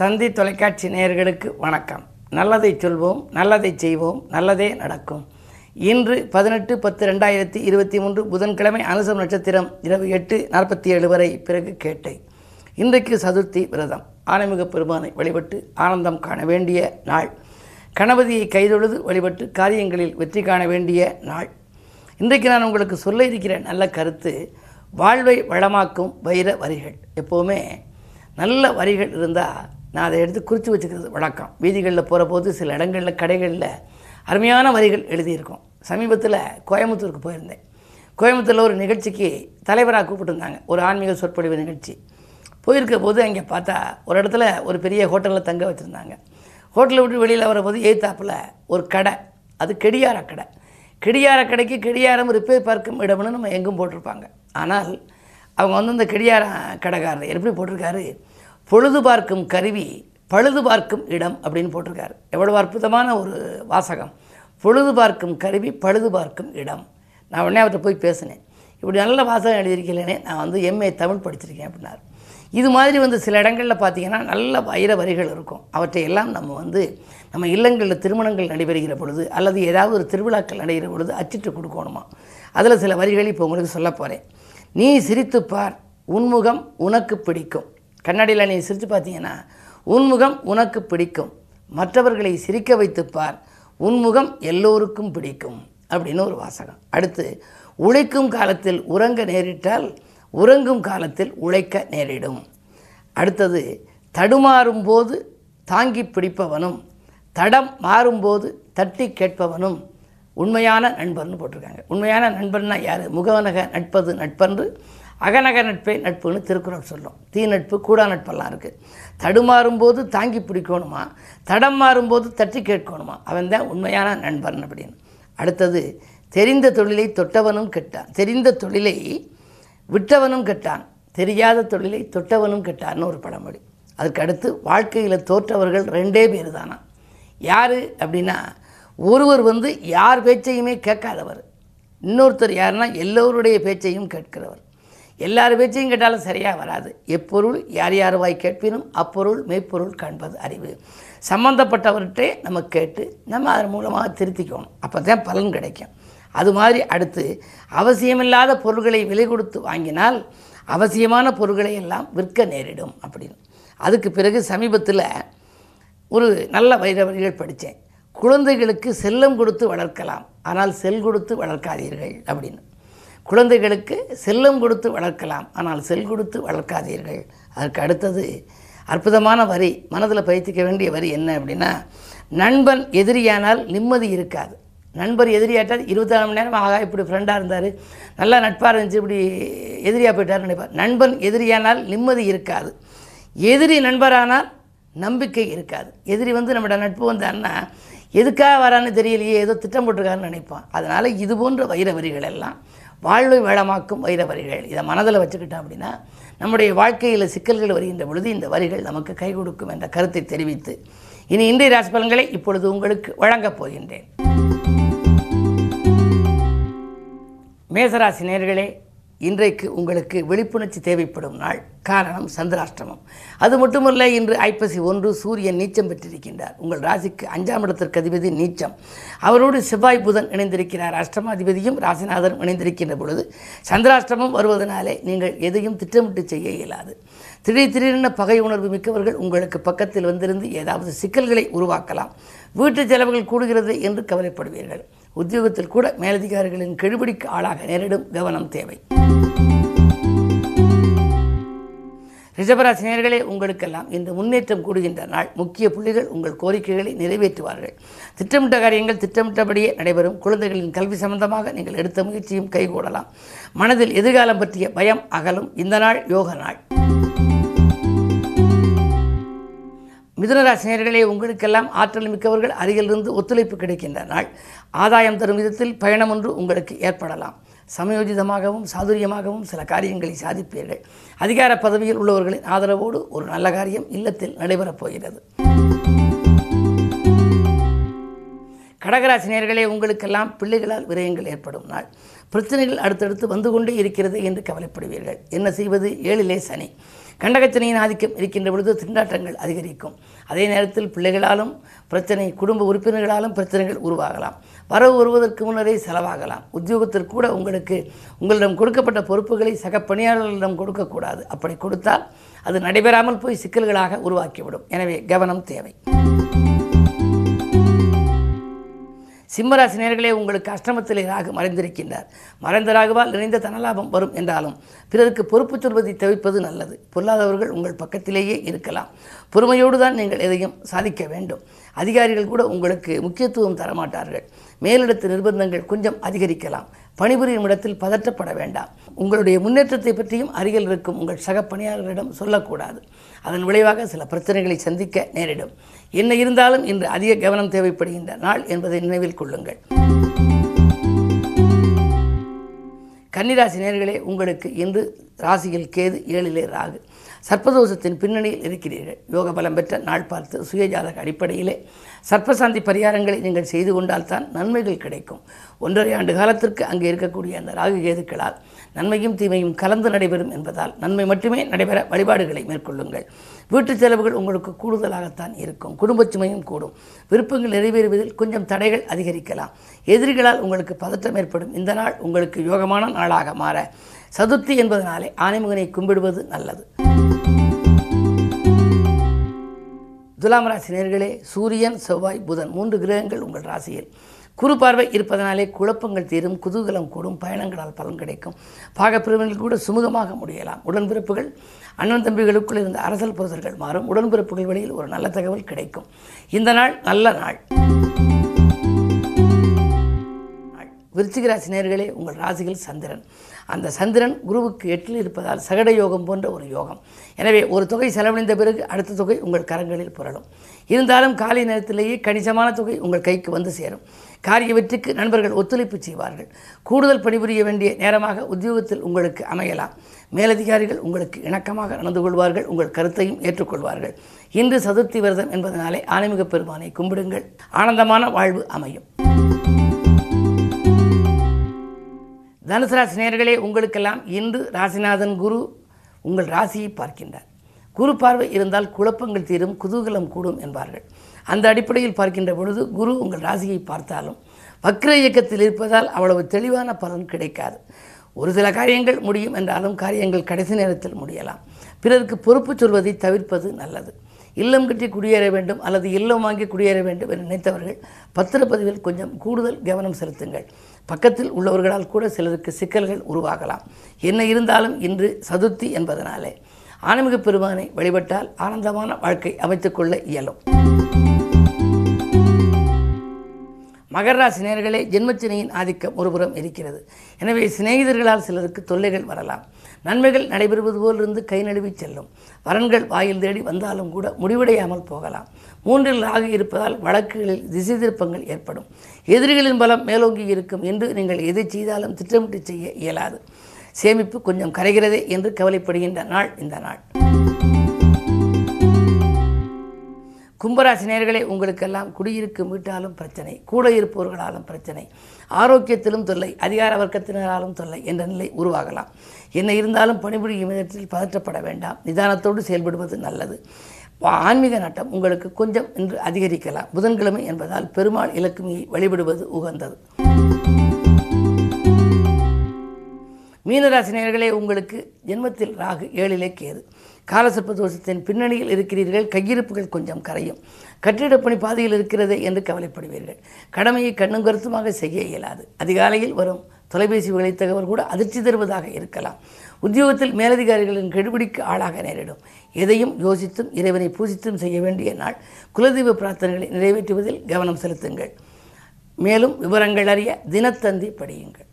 தந்தி தொலைக்காட்சி நேயர்களுக்கு வணக்கம். நல்லதை சொல்வோம் நல்லதை செய்வோம் நல்லதே நடக்கும். இன்று பதினெட்டு பத்து ரெண்டாயிரத்தி இருபத்தி மூன்று புதன்கிழமை அனுசம் நட்சத்திரம் இரவு எட்டு நாற்பத்தி ஏழு வரை பிறகு கேட்டை. இன்றைக்கு சதுர்த்தி விரதம். ஆனமிக பெருமானை வழிபட்டு ஆனந்தம் காண வேண்டிய நாள். கணபதியை கைதொழுது வழிபட்டு காரியங்களில் வெற்றி காண வேண்டிய நாள். இன்றைக்கு நான் உங்களுக்கு சொல்ல இருக்கிற நல்ல கருத்து வாழ்வை வளமாக்கும் வைர வரிகள். எப்போவுமே நல்ல வரிகள் இருந்தால் நான் அதை எடுத்து குறித்து வச்சுக்கிறது வழக்கம். வீதிகளில் போகிற போது சில இடங்களில் கடைகளில் அருமையான வரிகள் எழுதியிருக்கும். சமீபத்தில் கோயம்புத்தூருக்கு போயிருந்தேன். கோயம்புத்தூரில் ஒரு நிகழ்ச்சிக்கு தலைவராக கூப்பிட்டுருந்தாங்க. ஒரு ஆன்மீக சொற்பொழிவு நிகழ்ச்சி. போயிருக்க போது அங்கே பார்த்தா ஒரு இடத்துல ஒரு பெரிய ஹோட்டலில் தங்க வச்சுருந்தாங்க. ஹோட்டலை விட்டு வெளியில் வரும்போது எய்த்தாப்பில் ஒரு கடை. அது கெடியார கடை. கெடியார கடைக்கு கெடியாரம் ரிப்பேர் பார்க்கும் இடம்னு நம்ம எங்கும் போட்டிருப்பாங்க. ஆனால் அவங்க வந்து இந்த கெடியார கடைக்காரர். எப்படி போட்டிருக்காரு? பொழுது பார்க்கும் கருவி பழுது பார்க்கும் இடம் அப்படின்னு போட்டிருக்காரு. எவ்வளவு அற்புதமான ஒரு வாசகம். பொழுது பார்க்கும் கருவி பழுது பார்க்கும் இடம். நான் உடனே அவர்கிட்ட போய் பேசினேன். இப்படி நல்ல வாசகம் எழுதியிருக்கலனே நான் வந்து எம்ஏ தமிழ் படிச்சிருக்கேன் அப்படின்னாரு. இது மாதிரி வந்து சில இடங்களில் பார்த்தீங்கன்னா நல்ல வைர வரிகள் இருக்கும். அவற்றை எல்லாம் நம்ம வந்து நம்ம இல்லங்களில் திருமணங்கள் நடைபெறுகிற பொழுது அல்லது ஏதாவது ஒரு திருவிழாக்கள் நடைகிற பொழுது அச்சிட்டு கொடுக்கணுமா? அதில் சில வரிகள் இப்போ உங்களுக்கு சொல்ல போகிறேன் நீ சிரித்துப் பார் உன்முகம் உனக்கு பிடிக்கும். கண்ணாடியில் நீ சிரித்து பார்த்தீங்கன்னா உன்முகம் உனக்கு பிடிக்கும். மற்றவர்களை சிரிக்க வைத்துப் பார். உன்முகம் எல்லோருக்கும் பிடிக்கும். அப்படின்னு ஒரு வாசகம். அடுத்து உழைக்கும் காலத்தில் உறங்க நேரிட்டால் உறங்கும் காலத்தில் உழைக்க நேரிடும். அடுத்தது தடுமாறும் போது தாங்கி பிடிப்பவனும் தடம் மாறும்போது தட்டி கேட்பவனும். உண்மையான நண்பர்னு போட்டிருக்காங்க. உண்மையான நண்பர்னால் யார்? முகவனக நட்பது நட்பன்று அகநக நட்பே நட்புன்னு திருக்குறள் சொல்லும். தீ நட்பு கூடா நட்பெல்லாம் இருக்குது தடுமாறும் போது தாங்கி பிடிக்கணுமா? தடம் மாறும்போது தட்டி கேட்கணுமா? அவன் தான் உண்மையான நண்பன் அப்படின்னு. அடுத்தது தெரிந்த தொழிலை தொட்டவனும் கெட்டான். தெரிந்த தொழிலை விட்டவனும் கெட்டான். தெரியாத தொழிலை தொட்டவனும் கெட்டான்னு ஒரு பழமொழி. அதுக்கு அடுத்து வாழ்க்கையில் தோற்றவர்கள் ரெண்டே பேர் தானா யார் அப்படின்னா ஒருவர் வந்து யார் பேச்சையுமே கேட்காதவர். இன்னொருத்தர் யாருன்னா எல்லோருடைய பேச்சையும் கேட்கிறவர். எல்லார் பேச்சையும் கேட்டாலும் சரியாக வராது. எப்பொருள் யார் யார் வாய் கேட்பினும் அப்பொருள் மெய்ப்பொருள் காண்பது அறிவு. சம்மந்தப்பட்டவர்கிட்டே நம்ம கேட்டு நம்ம அதன் மூலமாக திருத்திக்கணும். அப்போ தான் பலன் கிடைக்கும். அது மாதிரி அடுத்து அவசியமில்லாத பொருள்களை விலை கொடுத்து வாங்கினால் அவசியமான பொருள்களை எல்லாம் விற்க நேரிடும் அப்படின்னு. அதுக்கு பிறகு சமீபத்தில் ஒரு நல்ல வைரவரிகள் படித்தேன். குழந்தைகளுக்கு செல்லம் கொடுத்து வளர்க்கலாம். ஆனால் செல் கொடுத்து வளர்க்காதீர்கள் அப்படின்னு. குழந்தைகளுக்கு செல்லம் கொடுத்து வளர்க்கலாம். ஆனால் செல் கொடுத்து வளர்க்காதீர்கள். அதற்கு அடுத்தது அற்புதமான வரி மனதில் பயிற்சிக்க வேண்டிய வரி என்ன அப்படின்னா நண்பன் எதிரியானால் நிம்மதி இருக்காது. நண்பர் எதிரியாட்டால் இருபத்தாறு மணி நேரம் ஆகா இப்படி ஃப்ரெண்டாக இருந்தார். நல்லா நட்பாக இருந்துச்சு இப்படி எதிரியாக போயிட்டார் நினைப்பார். நண்பன் எதிரியானால் நிம்மதி இருக்காது. எதிரி நண்பரானால் நம்பிக்கை இருக்காது. எதிரி வந்து நம்மளோட நட்பு வந்தான்னா எதுக்காக வரான்னு தெரியலையே ஏதோ திட்டம் போட்டிருக்காருன்னு நினைப்பான். அதனால் இது போன்ற வைர வரிகள் எல்லாம் வாழ்வை வளமாக்கும் வைர வரிகள் இதை மனதில் வச்சுக்கிட்டோம் அப்படின்னா நம்முடைய வாழ்க்கையில் சிக்கல்கள் வருகின்ற பொழுது இந்த வரிகள் நமக்கு கை கொடுக்கும் என்ற கருத்தை தெரிவித்து இனி இன்றைய ராசி பலன்களை இப்பொழுது உங்களுக்கு வழங்கப் போகின்றேன். மேசராசி நேர்களே இன்றைக்கு உங்களுக்கு விழிப்புணர்ச்சி தேவைப்படும் நாள். காரணம் சந்திராஷ்டமம். அது மட்டுமல்ல இன்று ஐப்பசி ஒன்று சூரியன் நீச்சம் பெற்றிருக்கின்றார். உங்கள் ராசிக்கு அஞ்சாம் இடத்திற்கு அதிபதி நீச்சம். அவரோடு செவ்வாய் புதன் இணைந்திருக்கிறார். அஷ்டமாதிபதியும் ராசிநாதரும் இணைந்திருக்கின்ற பொழுது சந்திராஷ்டமம் வருவதனாலே நீங்கள் எதையும் திட்டமிட்டு செய்ய இயலாது. திடீர் திடீரென பகை உணர்வு மிக்கவர்கள் உங்களுக்கு பக்கத்தில் வந்திருந்து ஏதாவது சிக்கல்களை உருவாக்கலாம். வீட்டு செலவுகள் கூடுகிறது என்று கவலைப்படுவீர்கள். உத்தியோகத்தில் கூட மேலதிகாரிகளின் கெடுபிடிக்கு ஆளாக நேரிடும் கவனம் தேவை. ரிஷபராசினியர்களே உங்களுக்கெல்லாம் இந்த முன்னேற்றம் கூடுகின்ற நாள் முக்கிய புள்ளிகள் உங்கள் கோரிக்கைகளை நிறைவேற்றுவார்கள். திட்டமிட்ட காரியங்கள் திட்டமிட்டபடியே நடைபெறும். குழந்தைகளின் கல்வி சம்பந்தமாக நீங்கள் எடுத்த முயற்சியும் கைகூடலாம். மனதில் எதிர்காலம் பற்றிய பயம் அகலும். இந்த நாள் யோக நாள். மிதுனராசினியர்களே உங்களுக்கெல்லாம் ஆற்றல் மிக்கவர்கள் அருகிலிருந்து ஒத்துழைப்பு கிடைக்கின்ற நாள். ஆதாயம் தரும் விதத்தில் பயணம் ஒன்று உங்களுக்கு ஏற்படலாம். சமயோஜிதமாகவும் சாதுரியமாகவும் சில காரியங்களை சாதிப்பீர்கள். அதிகார பதவியில் உள்ளவர்களின் ஆதரவோடு ஒரு நல்ல காரியம் இல்லத்தில் நடைபெறப் போகிறது. கடகராசினியர்களே உங்களுக்கெல்லாம் பிள்ளைகளால் விரயங்கள் ஏற்படும் நாள். பிரச்சனைகள் அடுத்தடுத்து வந்து கொண்டே இருக்கிறது என்று கவலைப்படுவீர்கள். என்ன செய்வது? ஏழிலே சனி. கண்டகச்சனையின் ஆதிக்கம் இருக்கின்ற பொழுது திண்டாட்டங்கள் அதிகரிக்கும். அதே நேரத்தில் பிள்ளைகளாலும் பிரச்சனை குடும்ப உறுப்பினர்களாலும் பிரச்சனைகள் உருவாகலாம். வரவு வருவதற்கு முன்னரே செலவாகலாம். உத்தியோகத்தில் கூட உங்களுக்கு உங்களிடம் கொடுக்கப்பட்ட பொறுப்புகளை சக பணியாளர்களிடம் கொடுக்கக்கூடாது. அப்படி கொடுத்தால் அது நடைபெறாமல் போய் சிக்கல்களாக உருவாக்கிவிடும். எனவே கவனம் தேவை. சிம்மராசினியர்களே உங்களுக்கு அஷ்டமத்தில் ராகு மறைந்திருக்கின்றார். மறைந்த ராகுவால் நிறைந்த தனலாபம் வரும் என்றாலும் பிறருக்கு பொறுப்பு சொல்வதை தவிர்ப்பது நல்லது. பொல்லாதவர்கள் உங்கள் பக்கத்திலேயே இருக்கலாம். பொறுமையோடு தான் நீங்கள் எதையும் சாதிக்க வேண்டும். அதிகாரிகள் கூட உங்களுக்கு முக்கியத்துவம் தரமாட்டார்கள். மேலிடத்து நிர்பந்தங்கள் கொஞ்சம் அதிகரிக்கலாம். பணிபுரியும் இடத்தில் பதற்றப்பட வேண்டாம். உங்களுடைய முன்னேற்றத்தை பற்றியும் அருகில் இருக்கும். உங்கள் சக பணியாளர்களிடம் சொல்லக்கூடாது. அதன் விளைவாக சில பிரச்சனைகளை சந்திக்க நேரிடும். என்ன இருந்தாலும் இன்று அதிக கவனம் தேவைப்படுகின்ற நாள் என்பதை நினைவில் கொள்ளுங்கள். கன்னிராசி நேர்களே உங்களுக்கு இன்று ராசியில் கேது ஏழிலே ராகு. சர்ப்பதோஷத்தின் பின்னணியில் இருக்கிறீர்கள். யோக பலம் பெற்ற நாள் பார்த்து சுயஜாதக அடிப்படையிலே சர்ப்பசாந்தி பரிகாரங்களை நீங்கள் செய்து கொண்டால்தான் நன்மைகள் கிடைக்கும். ஒன்றரை ஆண்டு காலத்திற்கு அங்கே இருக்கக்கூடிய அந்த ராகு கேதுக்களால் நன்மையும் தீமையும் கலந்து நடைபெறும் என்பதால் நன்மை மட்டுமே நடைபெற வழிபாடுகளை மேற்கொள்ளுங்கள். வீட்டு செலவுகள் உங்களுக்கு கூடுதலாகத்தான் இருக்கும். குடும்ப சுமையும் கூடும். விருப்பங்கள் நிறைவேறுவதில் கொஞ்சம் தடைகள் அதிகரிக்கலாம். எதிரிகளால் உங்களுக்கு பதற்றம் ஏற்படும். இந்த நாள் உங்களுக்கு யோகமான நாளாக மாற சதுர்த்தி என்பதனாலே ஆனைமுகனை கும்பிடுவது நல்லது. துலாம் ராசி நேர்களே சூரியன் செவ்வாய் புதன் மூன்று கிரகங்கள் உங்கள் ராசியில். குறு பார்வை இருப்பதனாலே குழப்பங்கள் தீரும் குதூகலம் கூடும் பயணங்களால் பலன் கிடைக்கும். பாகப்பிரிவினர் கூட சுமூகமாக முடியலாம். உடன்பிறப்புகள் அண்ணன் தம்பிகளுக்குள் இருந்த அரசல் புரசல்கள் மாறும். உடன்பிறப்புகள் வழியில் ஒரு நல்ல தகவல் கிடைக்கும். இந்த நாள் நல்ல நாள். விருச்சிக ராசி நேர்களே உங்கள் ராசிகள் சந்திரன். அந்த சந்திரன் குருவுக்கு எட்டில் இருப்பதால் சகட யோகம் போன்ற ஒரு யோகம். எனவே ஒரு தொகை செலவழிந்த பிறகு அடுத்த தொகை உங்கள் கரங்களில் புரளும். இருந்தாலும் காலை நேரத்திலேயே கணிசமான தொகை உங்கள் கைக்கு வந்து சேரும். காரியவற்றுக்கு நண்பர்கள் ஒத்துழைப்பு செய்வார்கள். கூடுதல் பணிபுரிய வேண்டிய நேரமாக உத்தியோகத்தில் உங்களுக்கு அமையலாம். மேலதிகாரிகள் உங்களுக்கு இணக்கமாக நடந்து கொள்வார்கள். உங்கள் கருத்தையும் ஏற்றுக்கொள்வார்கள். இன்று சதுர்த்தி விரதம் என்பதனாலே ஆன்மீக பெருமானை கும்பிடுங்கள். ஆனந்தமான வாழ்வு அமையும். தனுசு ராசி நேர்களே உங்களுக்கெல்லாம் இன்று ராசிநாதன் குரு உங்கள் ராசியை பார்க்கின்றார். குரு பார்வை இருந்தால் குழப்பங்கள் தீரும் குதூகலம் கூடும் என்பார்கள். அந்த அடிப்படையில் பார்க்கின்ற பொழுது குரு உங்கள் ராசியை பார்த்தாலும் வக்ர இயக்கத்தில் இருப்பதால் அவ்வளவு தெளிவான பலன் கிடைக்காது. ஒரு சில காரியங்கள் முடியும் என்றாலும் காரியங்கள் கடைசி நேரத்தில் முடியலாம். பிறருக்கு பொறுப்பு சொல்வதை தவிர்ப்பது நல்லது. இல்லம் கட்டி குடியேற வேண்டும் அல்லது இல்லம் வாங்கி குடியேற வேண்டும் என்று நினைத்தவர்கள் பத்திரப்பதிவில் கொஞ்சம் கூடுதல் கவனம் செலுத்துங்கள். பக்கத்தில் உள்ளவர்களால் கூட சிலருக்கு சிக்கல்கள் உருவாகலாம். என்ன இருந்தாலும் இன்று சதுர்த்தி என்பதனாலே ஆன்மீக பெருமானை வழிபட்டால் ஆனந்தமான வாழ்க்கை அமைத்துக்கொள்ள இயலும். மகர ராசி நேர்களே ஜென்மச்சினையின் ஆதிக்கம் ஒருபுறம் இருக்கிறது. எனவே சிநேகிதர்களால் சிலருக்கு தொல்லைகள் வரலாம். நன்மைகள் நடைபெறுவது போலிருந்து கை நழுவி செல்லும். வரன்கள் வாயில் தேடி வந்தாலும் கூட முடிவடையாமல் போகலாம். மூன்றில் ராகு இருப்பதால் வழக்குகளில் திசை திருப்பங்கள் ஏற்படும். எதிரிகளின் பலம் மேலோங்கி இருக்கும் என்று நீங்கள் எதை செய்தாலும் திட்டமிட்டு செய்ய இயலாது. சேமிப்பு கொஞ்சம் கரைகிறதே என்று கவலைப்படுகின்ற நாள் இந்த நாள். கும்பராசி நேர்களே உங்களுக்கெல்லாம் குடியிருக்கும் வீட்டாலும் பிரச்சனை கூட இருப்பவர்களாலும் பிரச்சனை ஆரோக்கியத்திலும் தொல்லை அதிகார வர்க்கத்தினராலும் தொல்லை என்ற நிலை உருவாகலாம். என்ன இருந்தாலும் பணிபுரியும் விதத்தில் பதற்றப்பட வேண்டாம். நிதானத்தோடு செயல்படுவது நல்லது. ஆன்மீக நாட்டம் உங்களுக்கு கொஞ்சம் இன்று அதிகரிக்கலாம். புதன்கிழமை என்பதால் பெருமாள் இலக்குமியை வழிபடுவது உகந்தது. மீனராசினியர்களே உங்களுக்கு ஜென்மத்தில் ராகு ஏழிலே கேது. காலசர்ப்ப தோஷத்தின் பின்னணியில் இருக்கிறீர்கள். கையிருப்புகள் கொஞ்சம் கரையும். கட்டிடப்பணி பாதையில் இருக்கிறது என்று கவலைப்படுவீர்கள். கடமையை கண்ணும் கருத்துமாக செய்ய இயலாது. அதிகாலையில் வரும் தொலைபேசி வழி தகவல் கூட அதிர்ச்சி தருவதாக இருக்கலாம். உத்தியோகத்தில் மேலதிகாரிகளின் கெடுபிடிக்கு ஆளாக நேரிடும். எதையும் யோசித்தும் இறைவனை பூஜித்தும் செய்ய வேண்டிய நாள். குலதெய்வ பிரார்த்தனைகளை நிறைவேற்றுவதில் கவனம் செலுத்துங்கள். மேலும் விவரங்கள் அறிய தினத்தந்தி படியுங்கள்.